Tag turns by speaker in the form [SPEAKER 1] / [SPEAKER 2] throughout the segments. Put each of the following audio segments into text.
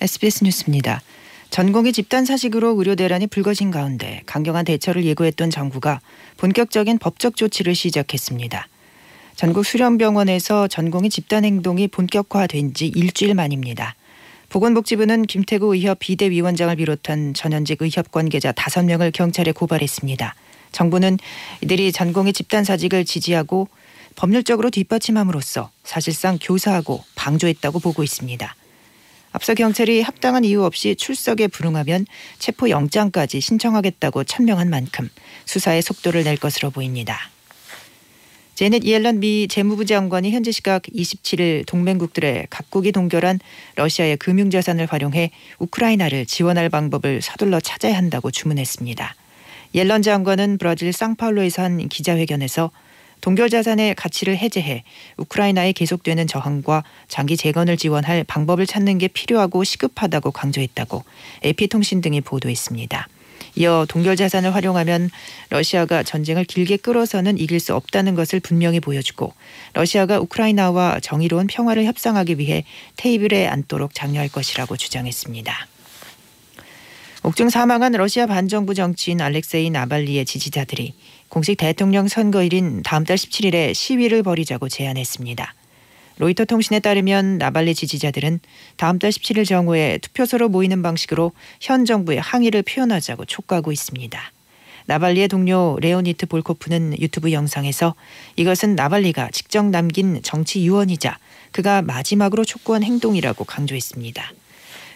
[SPEAKER 1] SBS 뉴스입니다. 전공의 집단 사직으로 의료 대란이 불거진 가운데 강경한 대처를 예고했던 정부가 본격적인 법적 조치를 시작했습니다. 전국 수련병원에서 전공의 집단 행동이 본격화된 지 일주일 만입니다. 보건복지부는 김태구 의협 비대위원장을 비롯한 전현직 의협 관계자 5명을 경찰에 고발했습니다. 정부는 이들이 전공의 집단 사직을 지지하고 법률적으로 뒷받침함으로써 사실상 교사하고 방조했다고 보고 있습니다. 앞서 경찰이 합당한 이유 없이 출석에 불응하면 체포 영장까지 신청하겠다고 천명한 만큼 수사에 속도를 낼 것으로 보입니다. 제넷 이엘런 미 재무부 장관이 현지 시각 27일 동맹국들의 각국이 동결한 러시아의 금융자산을 활용해 우크라이나를 지원할 방법을 서둘러 찾아야 한다고 주문했습니다. 옐런 장관은 브라질 상파울로에서 한 기자회견에서 동결 자산의 가치를 해제해 우크라이나에 계속되는 저항과 장기 재건을 지원할 방법을 찾는 게 필요하고 시급하다고 강조했다고 AP통신 등이 보도했습니다. 이어 동결 자산을 활용하면 러시아가 전쟁을 길게 끌어서는 이길 수 없다는 것을 분명히 보여주고 러시아가 우크라이나와 정의로운 평화를 협상하기 위해 테이블에 앉도록 장려할 것이라고 주장했습니다. 옥중 사망한 러시아 반정부 정치인 알렉세이 나발리의 지지자들이 공식 대통령 선거일인 다음 달 17일에 시위를 벌이자고 제안했습니다. 로이터 통신에 따르면 나발리 지지자들은 다음 달 17일 정오에 투표소로 모이는 방식으로 현 정부에 항의를 표현하자고 촉구하고 있습니다. 나발리의 동료 레오니트 볼코프는 유튜브 영상에서 이것은 나발리가 직접 남긴 정치 유언이자 그가 마지막으로 촉구한 행동이라고 강조했습니다.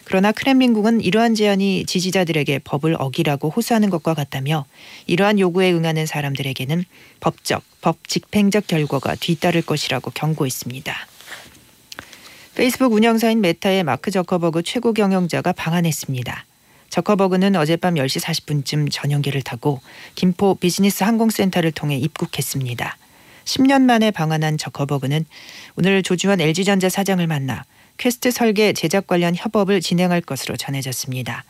[SPEAKER 1] 그러나 크렘린궁은 이러한 제안이 지지자들에게 법을 어기라고 호소하는 것과 같다며 이러한 요구에 응하는 사람들에게는 법적, 법 집행적 결과가 뒤따를 것이라고 경고했습니다. 페이스북 운영사인 메타의 마크 저커버그 최고 경영자가 방한했습니다. 저커버그는 어젯밤 10시 40분쯤 전용기를 타고 김포 비즈니스 항공센터를 통해 입국했습니다. 10년 만에 방한한 저커버그는 오늘 조주완 LG전자 사장을 만나 퀘스트 설계 제작 관련 협업을 진행할 것으로 전해졌습니다.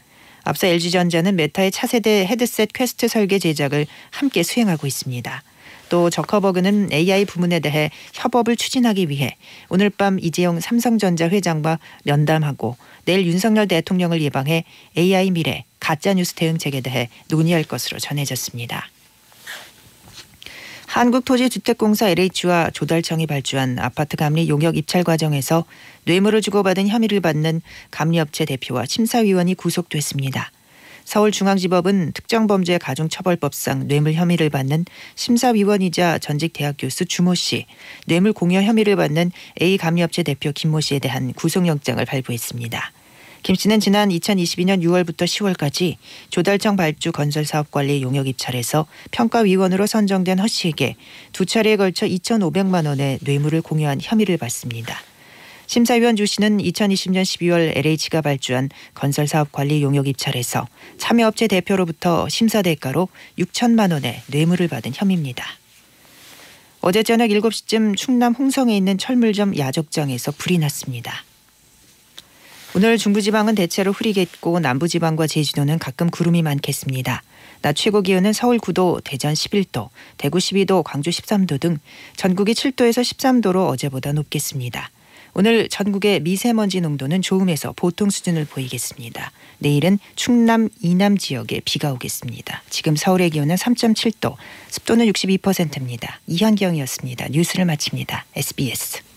[SPEAKER 1] 앞서 LG전자는 메타의 차세대 헤드셋 퀘스트 설계 제작을 함께 수행하고 있습니다. 또 저커버그는 AI 부문에 대해 협업을 추진하기 위해 오늘 밤 이재용 삼성전자 회장과 면담하고 내일 윤석열 대통령을 예방해 AI 미래 가짜뉴스 대응책에 대해 논의할 것으로 전해졌습니다. 한국토지주택공사 LH와 조달청이 발주한 아파트 감리 용역 입찰 과정에서 뇌물을 주고받은 혐의를 받는 감리업체 대표와 심사위원이 구속됐습니다. 서울중앙지법은 특정범죄 가중처벌법상 뇌물 혐의를 받는 심사위원이자 전직 대학 교수 주모 씨, 뇌물 공여 혐의를 받는 A 감리업체 대표 김모 씨에 대한 구속영장을 발부했습니다. 김 씨는 지난 2022년 6월부터 10월까지 조달청 발주 건설 사업 관리 용역 입찰에서 평가위원으로 선정된 허 씨에게 두 차례에 걸쳐 2,500만 원의 뇌물을 공유한 혐의를 받습니다. 심사위원 주 씨는 2020년 12월 LH가 발주한 건설사업 관리 용역 입찰에서 참여업체 대표로부터 심사 대가로 6천만 원의 뇌물을 받은 혐의입니다. 어제 저녁 7시쯤 충남 홍성에 있는 철물점 야적장에서 불이 났습니다. 오늘 중부지방은 대체로 흐리겠고 남부지방과 제주도는 가끔 구름이 많겠습니다. 낮 최고 기온은 서울 9도, 대전 11도, 대구 12도, 광주 13도 등 전국이 7도에서 13도로 어제보다 높겠습니다. 오늘 전국의 미세먼지 농도는 좋음에서 보통 수준을 보이겠습니다. 내일은 충남 이남 지역에 비가 오겠습니다. 지금 서울의 기온은 3.7도, 습도는 62%입니다. 이현경이었습니다. 뉴스를 마칩니다. SBS.